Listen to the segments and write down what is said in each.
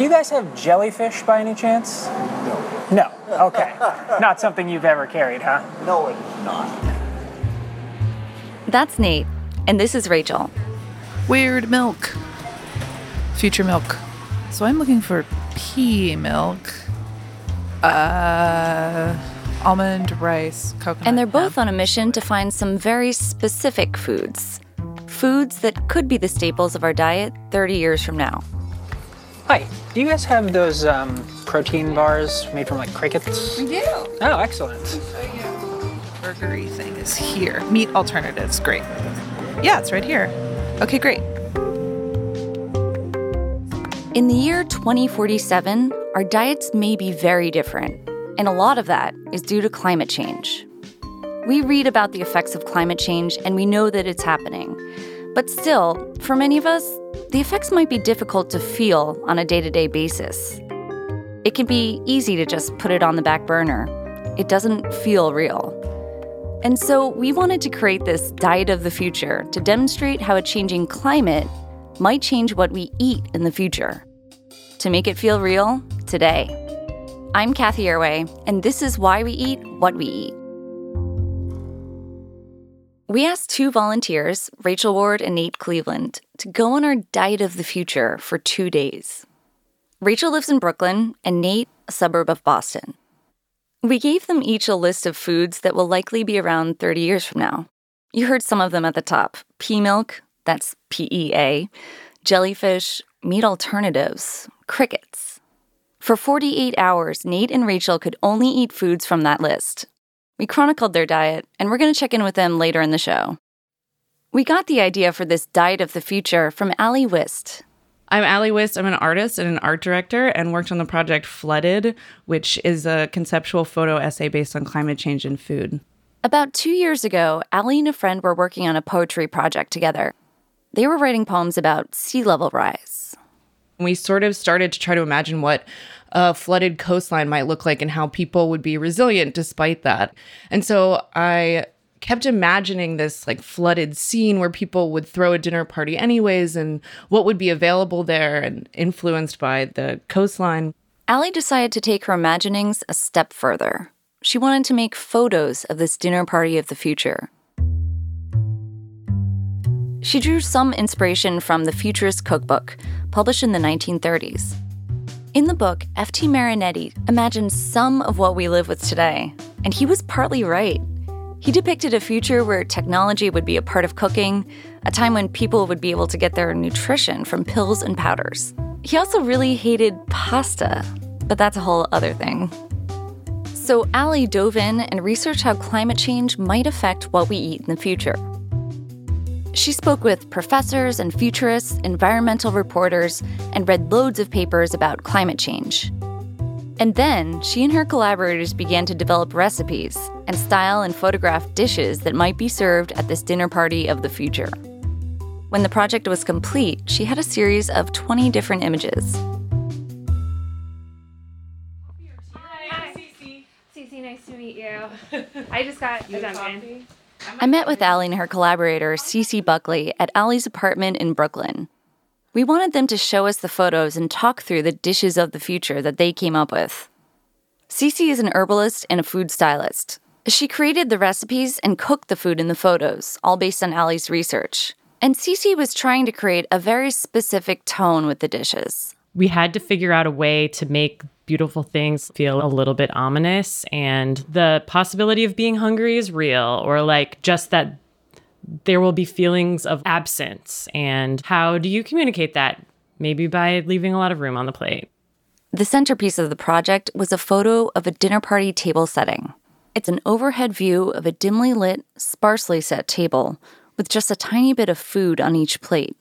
Do you guys have jellyfish by any chance? No. No. Okay. Not something you've ever carried, huh? No, it is not. That's Nate, and this is Rachel. Weird milk. Future milk. So I'm looking for pea milk. Uh, almond, rice, coconut. And they're both on a mission to find some very specific foods. Foods that could be the staples of our diet 30 years from now. Hi. Do you guys have those um, protein bars made from like crickets? We do. Oh, excellent. Burgery thing is here. Meat alternatives, great. Yeah, it's right here. Okay, great. In the year 2047, our diets may be very different, and a lot of that is due to climate change. We read about the effects of climate change and we know that it's happening. But still, for many of us, the effects might be difficult to feel on a day to day basis. It can be easy to just put it on the back burner. It doesn't feel real. And so we wanted to create this diet of the future to demonstrate how a changing climate might change what we eat in the future. To make it feel real, today. I'm Cathy Erway, and this is why we eat what we eat. We asked two volunteers, Rachel Ward and Nate Cleveland, to go on our diet of the future for two days. Rachel lives in Brooklyn, and Nate, a suburb of Boston. We gave them each a list of foods that will likely be around 30 years from now. You heard some of them at the top pea milk, that's P E A, jellyfish, meat alternatives, crickets. For 48 hours, Nate and Rachel could only eat foods from that list. We chronicled their diet, and we're going to check in with them later in the show. We got the idea for this diet of the future from Allie Wist. I'm Allie Wist. I'm an artist and an art director and worked on the project Flooded, which is a conceptual photo essay based on climate change and food. About two years ago, Allie and a friend were working on a poetry project together. They were writing poems about sea level rise. We sort of started to try to imagine what a flooded coastline might look like and how people would be resilient despite that. And so I kept imagining this like flooded scene where people would throw a dinner party anyways and what would be available there and influenced by the coastline. Allie decided to take her imaginings a step further. She wanted to make photos of this dinner party of the future. She drew some inspiration from the Futurist Cookbook, published in the 1930s. In the book, F.T. Marinetti imagined some of what we live with today, and he was partly right. He depicted a future where technology would be a part of cooking, a time when people would be able to get their nutrition from pills and powders. He also really hated pasta, but that's a whole other thing. So, Allie dove in and researched how climate change might affect what we eat in the future. She spoke with professors and futurists, environmental reporters, and read loads of papers about climate change. And then she and her collaborators began to develop recipes and style and photograph dishes that might be served at this dinner party of the future. When the project was complete, she had a series of 20 different images. Hi, Cece. Cece, nice to meet you. I just got a Dunkin'. I met with Allie and her collaborator, Cece Buckley, at Allie's apartment in Brooklyn. We wanted them to show us the photos and talk through the dishes of the future that they came up with. Cece is an herbalist and a food stylist. She created the recipes and cooked the food in the photos, all based on Allie's research. And Cece was trying to create a very specific tone with the dishes. We had to figure out a way to make beautiful things feel a little bit ominous and the possibility of being hungry is real or like just that there will be feelings of absence and how do you communicate that maybe by leaving a lot of room on the plate The centerpiece of the project was a photo of a dinner party table setting. It's an overhead view of a dimly lit, sparsely set table with just a tiny bit of food on each plate.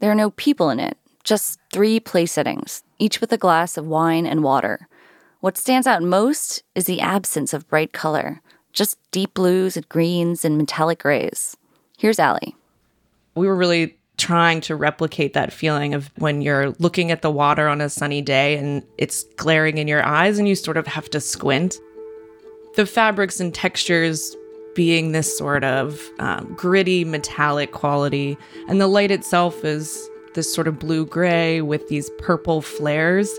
There are no people in it, just three place settings, each with a glass of wine and water. What stands out most is the absence of bright color, just deep blues and greens and metallic grays. Here's Allie. We were really trying to replicate that feeling of when you're looking at the water on a sunny day and it's glaring in your eyes and you sort of have to squint. The fabrics and textures being this sort of um, gritty metallic quality, and the light itself is this sort of blue gray with these purple flares.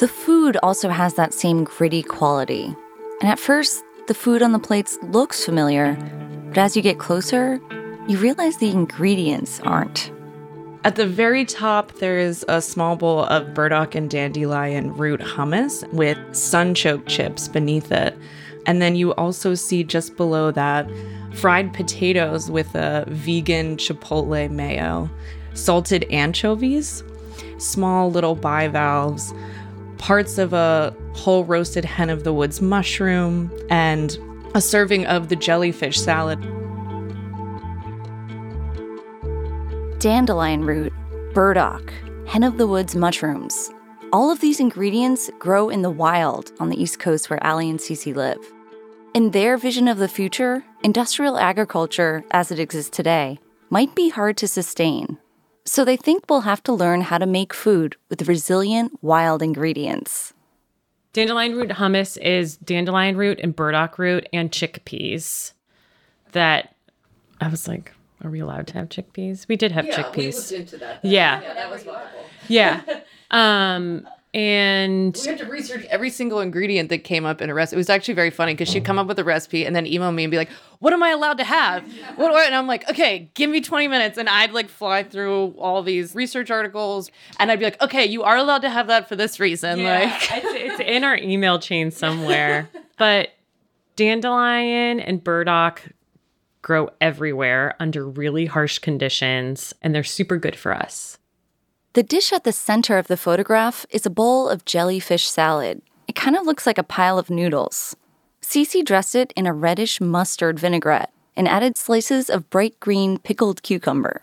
The food also has that same gritty quality. And at first, the food on the plates looks familiar, but as you get closer, you realize the ingredients aren't. At the very top, there is a small bowl of burdock and dandelion root hummus with sunchoke chips beneath it. And then you also see just below that fried potatoes with a vegan chipotle mayo, salted anchovies, small little bivalves, parts of a whole roasted hen of the woods mushroom, and a serving of the jellyfish salad. Dandelion root, burdock, hen of the woods mushrooms. All of these ingredients grow in the wild on the East Coast where Allie and Cece live. In their vision of the future, industrial agriculture, as it exists today, might be hard to sustain. So they think we'll have to learn how to make food with resilient wild ingredients. Dandelion root hummus is dandelion root and burdock root and chickpeas. That I was like, are we allowed to have chickpeas? We did have chickpeas. We looked into that. yeah. that was viable. Yeah. Um and We had to research every single ingredient that came up in a recipe. It was actually very funny because she'd come up with a recipe and then email me and be like, "What am I allowed to have?" What do I-" and I'm like, "Okay, give me 20 minutes." And I'd like fly through all these research articles and I'd be like, "Okay, you are allowed to have that for this reason." Yeah, Like, it's, it's in our email chain somewhere. but dandelion and burdock grow everywhere under really harsh conditions, and they're super good for us. The dish at the center of the photograph is a bowl of jellyfish salad. It kind of looks like a pile of noodles. Cece dressed it in a reddish mustard vinaigrette and added slices of bright green pickled cucumber.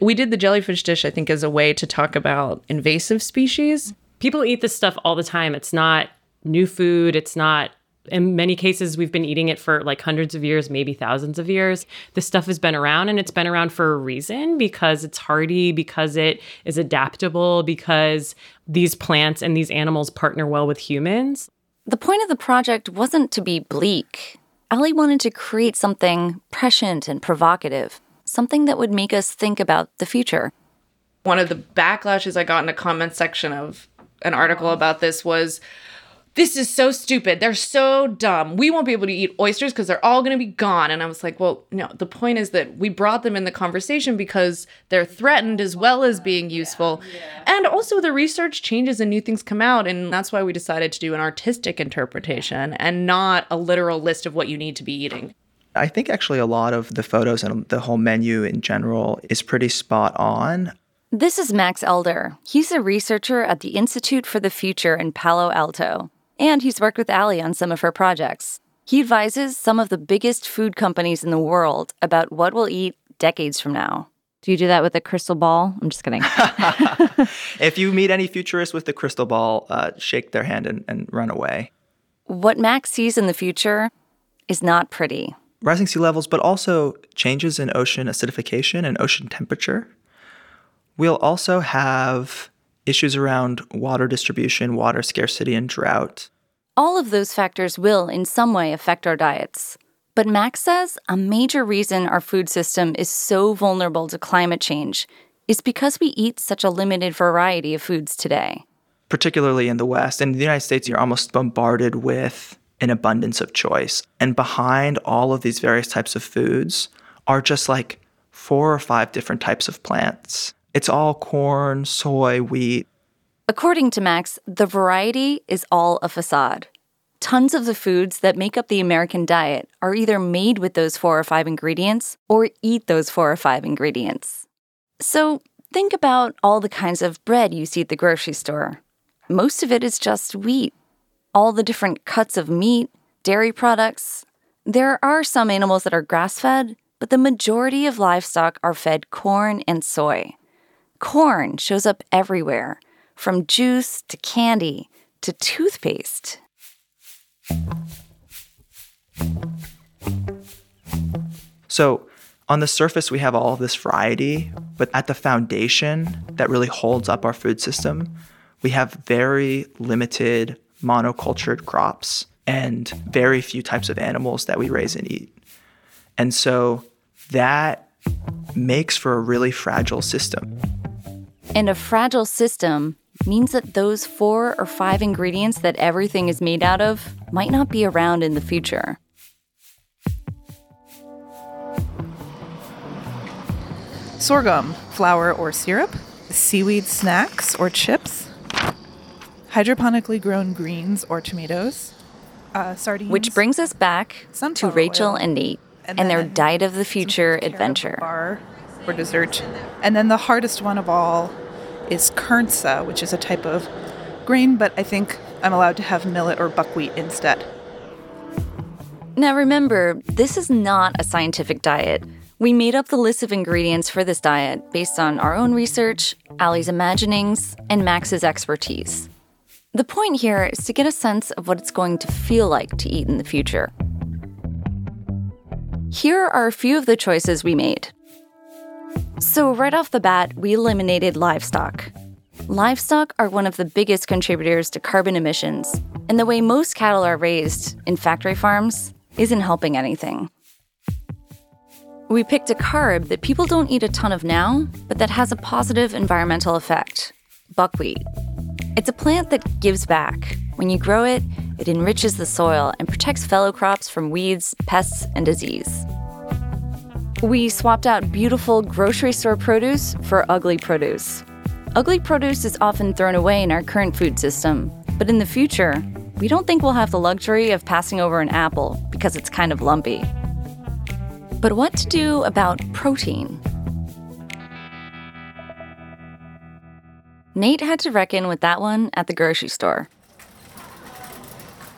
we did the jellyfish dish, I think, as a way to talk about invasive species. People eat this stuff all the time. It's not new food. It's not, in many cases, we've been eating it for like hundreds of years, maybe thousands of years. This stuff has been around and it's been around for a reason because it's hardy, because it is adaptable, because these plants and these animals partner well with humans. The point of the project wasn't to be bleak. Allie wanted to create something prescient and provocative, something that would make us think about the future. one of the backlashes I got in a comment section of an article about this was this is so stupid. They're so dumb. We won't be able to eat oysters because they're all going to be gone. And I was like, well, no, the point is that we brought them in the conversation because they're threatened as well as being useful. And also, the research changes and new things come out. And that's why we decided to do an artistic interpretation and not a literal list of what you need to be eating. I think actually a lot of the photos and the whole menu in general is pretty spot on. This is Max Elder. He's a researcher at the Institute for the Future in Palo Alto, and he's worked with Allie on some of her projects. He advises some of the biggest food companies in the world about what we'll eat decades from now. Do you do that with a crystal ball? I'm just kidding. If you meet any futurists with the crystal ball, uh, shake their hand and, and run away. what Max sees in the future is not pretty. Rising sea levels, but also changes in ocean acidification and ocean temperature. We'll also have issues around water distribution, water scarcity, and drought. All of those factors will, in some way, affect our diets. But Max says a major reason our food system is so vulnerable to climate change is because we eat such a limited variety of foods today. particularly in the West. In the United States, you're almost bombarded with an abundance of choice. And behind all of these various types of foods are just like four or five different types of plants. It's all corn, soy, wheat. According to Max, the variety is all a facade. Tons of the foods that make up the American diet are either made with those four or five ingredients or eat those four or five ingredients. So think about all the kinds of bread you see at the grocery store. Most of it is just wheat. All the different cuts of meat, dairy products. There are some animals that are grass fed, but the majority of livestock are fed corn and soy. Corn shows up everywhere, from juice to candy to toothpaste. So on the surface, we have all of this variety, but at the foundation that really holds up our food system, we have very limited monocultured crops and very few types of animals that we raise and eat. And so that makes for a really fragile system. And a fragile system means that those four or five ingredients that everything is made out of might not be around in the future. Sorghum, flour or syrup, seaweed snacks or chips, hydroponically grown greens or tomatoes, uh, sardines. Which brings us back to Rachel oil. and Nate and, their diet of the future adventure. bar for dessert. And then the hardest one of all is kernza, which is a type of grain, but I think I'm allowed to have millet or buckwheat instead. Now remember, this is not a scientific diet. We made up the list of ingredients for this diet based on our own research, Allie's imaginings, and Max's expertise. The point here is to get a sense of what it's going to feel like to eat in the future. Here are a few of the choices we made. So, right off the bat, we eliminated livestock. Livestock are one of the biggest contributors to carbon emissions, and the way most cattle are raised in factory farms isn't helping anything. We picked a carb that people don't eat a ton of now, but that has a positive environmental effect buckwheat. It's a plant that gives back. When you grow it, it enriches the soil and protects fellow crops from weeds, pests, and disease. We swapped out beautiful grocery store produce for ugly produce. Ugly produce is often thrown away in our current food system, but in the future, we don't think we'll have the luxury of passing over an apple because it's kind of lumpy. But what to do about protein? Nate had to reckon with that one at the grocery store.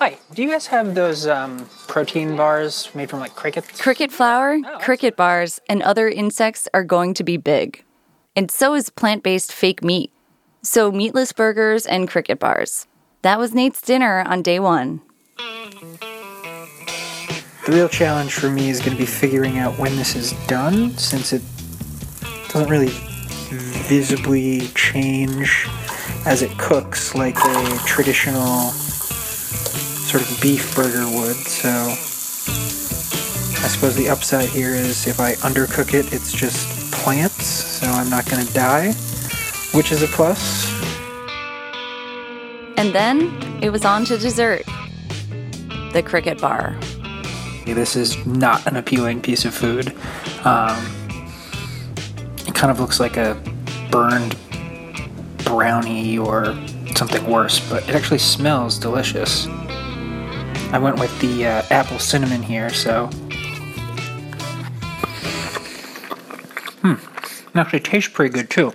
Hi, do you guys have those um, protein bars made from like crickets? Cricket flour, oh, cricket bars, and other insects are going to be big. And so is plant based fake meat. So, meatless burgers and cricket bars. That was Nate's dinner on day one. The real challenge for me is going to be figuring out when this is done, since it doesn't really visibly change as it cooks like a traditional sort of beef burger would. So I suppose the upside here is if I undercook it, it's just plants, so I'm not going to die, which is a plus. And then it was on to dessert the cricket bar. This is not an appealing piece of food. Um, it kind of looks like a burned brownie or something worse, but it actually smells delicious. I went with the uh, apple cinnamon here, so. Hmm. It actually tastes pretty good too.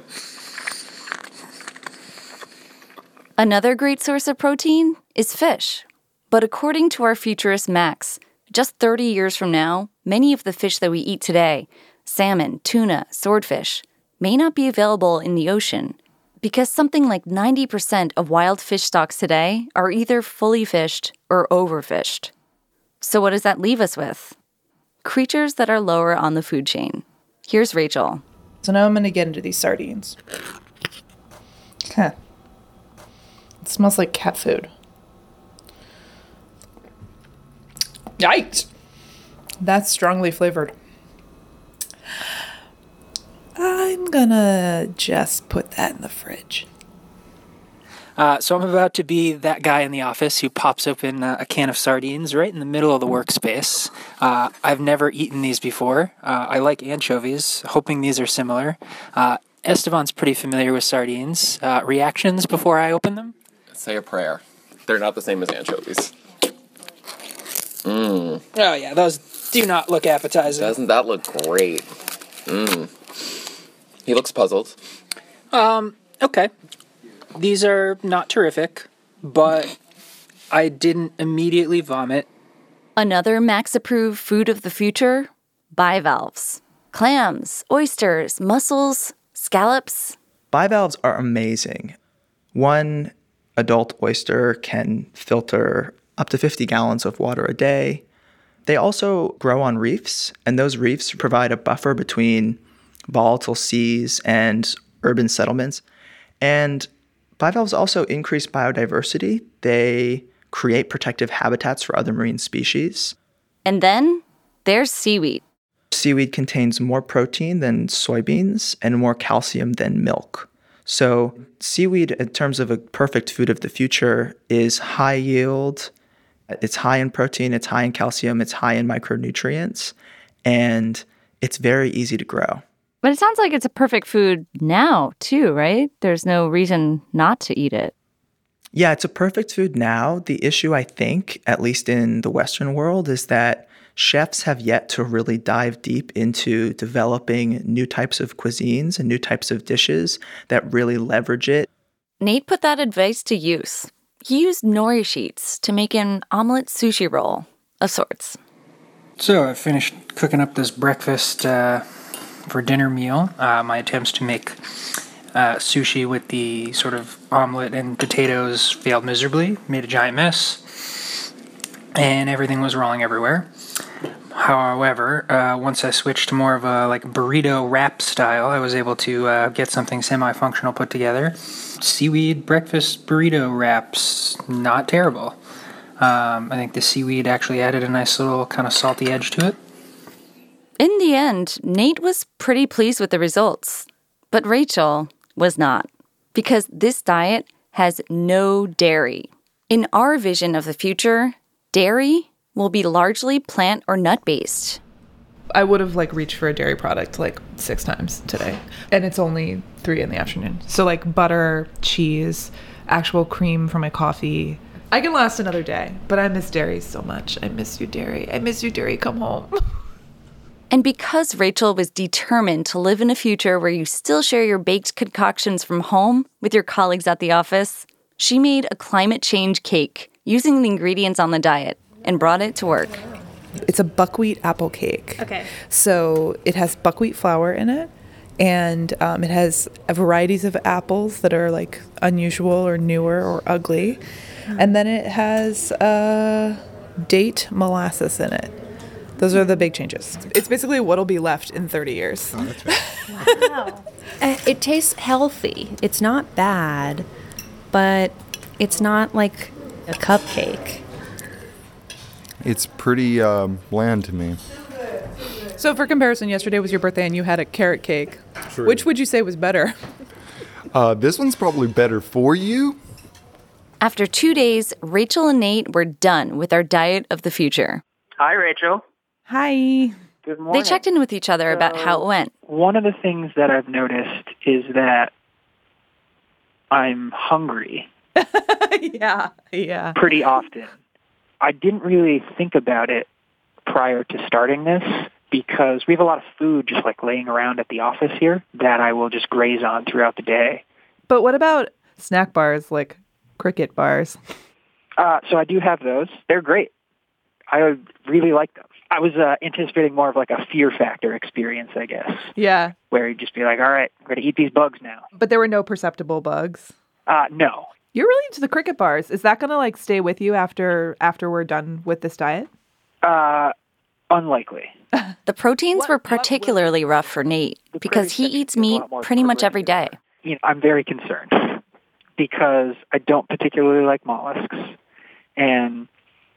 Another great source of protein is fish. But according to our futurist Max, just 30 years from now, many of the fish that we eat today salmon, tuna, swordfish may not be available in the ocean because something like 90% of wild fish stocks today are either fully fished or overfished. So, what does that leave us with? Creatures that are lower on the food chain. Here's Rachel. So now I'm going to get into these sardines. Huh. It smells like cat food. Yikes! That's strongly flavored. I'm gonna just put that in the fridge. Uh, so I'm about to be that guy in the office who pops open uh, a can of sardines right in the middle of the workspace. Uh, I've never eaten these before. Uh, I like anchovies, hoping these are similar. Uh, Esteban's pretty familiar with sardines. Uh, reactions before I open them? Say a prayer. They're not the same as anchovies. Oh yeah, those do not look appetizing. Doesn't that look great? Mmm. He looks puzzled. Um. Okay, these are not terrific, but I didn't immediately vomit. Another Max approved food of the future bivalves. Clams, oysters, mussels, scallops. Bivalves are amazing. One adult oyster can filter up to 50 gallons of water a day. They also grow on reefs, and those reefs provide a buffer between volatile seas and urban settlements. And bivalves also increase biodiversity. They create protective habitats for other marine species. And then there's seaweed. Seaweed contains more protein than soybeans and more calcium than milk. So, seaweed, in terms of a perfect food of the future, is high yield. It's high in protein, it's high in calcium, it's high in micronutrients, and it's very easy to grow. But it sounds like it's a perfect food now, too, right? There's no reason not to eat it. Yeah, it's a perfect food now. The issue, I think, at least in the Western world, is that chefs have yet to really dive deep into developing new types of cuisines and new types of dishes that really leverage it. Nate put that advice to use. He used nori sheets to make an omelet sushi roll of sorts. So I finished cooking up this breakfast uh, for dinner meal. Uh, my attempts to make uh, sushi with the sort of omelet and potatoes failed miserably, made a giant mess, and everything was rolling everywhere. However, uh, once I switched to more of a like burrito wrap style, I was able to uh, get something semi-functional put together. Seaweed breakfast burrito wraps, not terrible. Um, I think the seaweed actually added a nice little kind of salty edge to it. In the end, Nate was pretty pleased with the results, but Rachel was not, because this diet has no dairy. In our vision of the future, dairy will be largely plant or nut based. I would have like reached for a dairy product like six times today, and it's only three in the afternoon. So like butter, cheese, actual cream for my coffee. I can last another day, but I miss dairy so much. I miss you, dairy. I miss you, dairy. Come home. And because Rachel was determined to live in a future where you still share your baked concoctions from home with your colleagues at the office, she made a climate change cake using the ingredients on the diet and brought it to work. It's a buckwheat apple cake. Okay. So it has buckwheat flour in it, and um, it has varieties of apples that are like unusual or newer or ugly, and then it has uh, date molasses in it. Those are the big changes. It's basically what'll be left in 30 years. Uh, it tastes healthy. It's not bad, but it's not like a cupcake. It's pretty um, bland to me. So, for comparison, yesterday was your birthday and you had a carrot cake. Which would you say was better? Uh, this one's probably better for you. After two days, Rachel and Nate were done with our diet of the future. Hi, Rachel. Hi. Good morning. They checked in with each other about how it went. One of the things that I've noticed is that I'm hungry yeah, yeah. pretty often. I didn't really think about it prior to starting this because we have a lot of food just like laying around at the office here that I will just graze on throughout the day. But what about snack bars like cricket bars? Uh, so I do have those. They're great. I really like them. I was uh, anticipating more of like a fear factor experience, I guess, Yeah. where you'd just be like, all right, I'm going to eat these bugs now. But there were no perceptible bugs. Uh, no. You're really into the cricket bars. Is that gonna like stay with you after after we're done with this diet? Uh, unlikely. The proteins were particularly rough for Nate because he eats meat pretty much every day. you know, I'm very concerned because I don't particularly like mollusks, and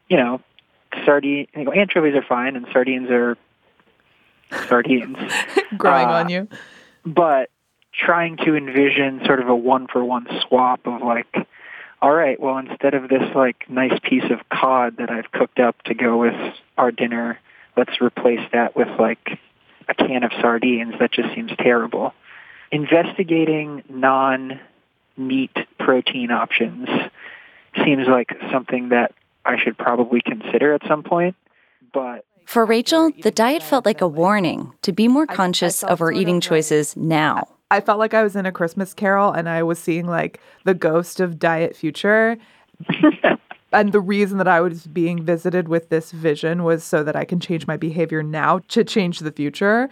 you know, sardine, you know, anchovies are fine, and sardines are sardines. Growing Uh, on you. But trying to envision sort of a one for one swap of like, all right, well, instead of this like nice piece of cod that I've cooked up to go with our dinner, let's replace that with like a can of sardines. That just seems terrible. Investigating non meat protein options seems like something that I should probably consider at some point. But For Rachel, the diet felt like a warning to be more conscious of her eating choices now. I felt like I was in a Christmas carol and I was seeing like the ghost of Diet Future. and the reason that I was being visited with this vision was so that I can change my behavior now to change the future.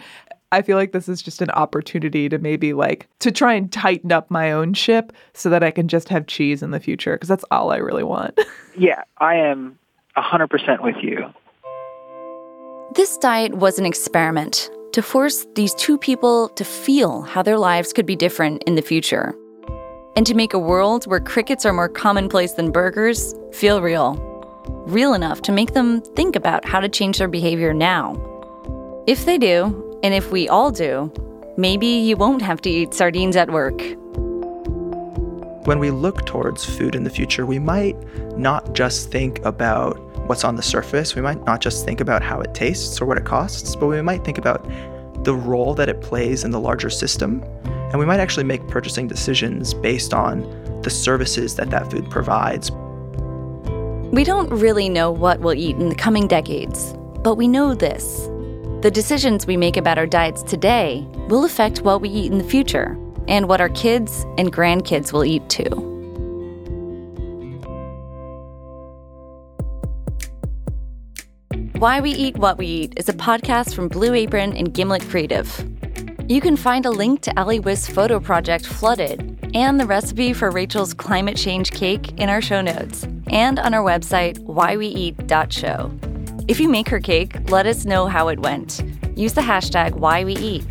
I feel like this is just an opportunity to maybe like to try and tighten up my own ship so that I can just have cheese in the future because that's all I really want. yeah, I am 100% with you. This diet was an experiment to force these two people to feel how their lives could be different in the future. And to make a world where crickets are more commonplace than burgers feel real. Real enough to make them think about how to change their behavior now. If they do, and if we all do, maybe you won't have to eat sardines at work. when we look towards food in the future, we might not just think about what's on the surface. We might not just think about how it tastes or what it costs, but we might think about the role that it plays in the larger system. And we might actually make purchasing decisions based on the services that that food provides. We don't really know what we'll eat in the coming decades, but we know this. The decisions we make about our diets today will affect what we eat in the future and what our kids and grandkids will eat too. Why We Eat What We Eat is a podcast from Blue Apron and Gimlet Creative. You can find a link to Allie Wist's photo project Flooded and the recipe for Rachel's climate change cake in our show notes and on our website, whyweeat.show. If you make her cake, let us know how it went. Use the hashtag whyweeat.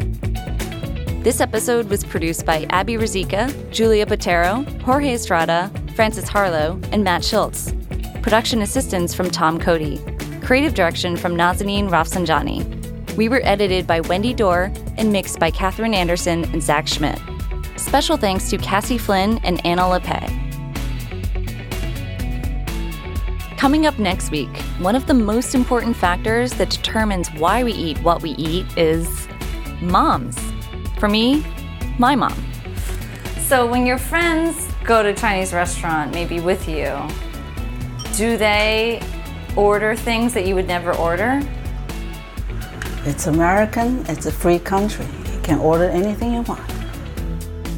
This episode was produced by Abby Razika, Julia Patero, Jorge Estrada, Francis Harlow, and Matt Schultz. Production assistance from Tom Cody. Creative direction from Nazanin Rafsanjani. We were edited by Wendy Dorr and mixed by Katherine Anderson and Zach Schmidt. Special thanks to Cassie Flynn and Anna LePay. Coming up next week, one of the most important factors that determines why we eat what we eat is moms. For me, my mom. So when your friends go to a Chinese restaurant, maybe with you, do they order things that you would never order? It's American, it's a free country. You can order anything you want.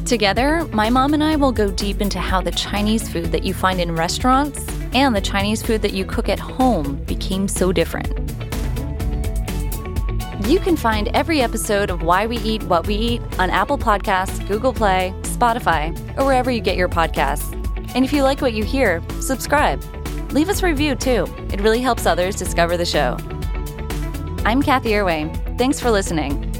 Together, my mom and I will go deep into how the Chinese food that you find in restaurants and the Chinese food that you cook at home became so different. You can find every episode of Why We Eat What We Eat on Apple Podcasts, Google Play, Spotify, or wherever you get your podcasts. And if you like what you hear, subscribe. Leave us a review too. It really helps others discover the show. I'm Cathy Erway. Thanks for listening.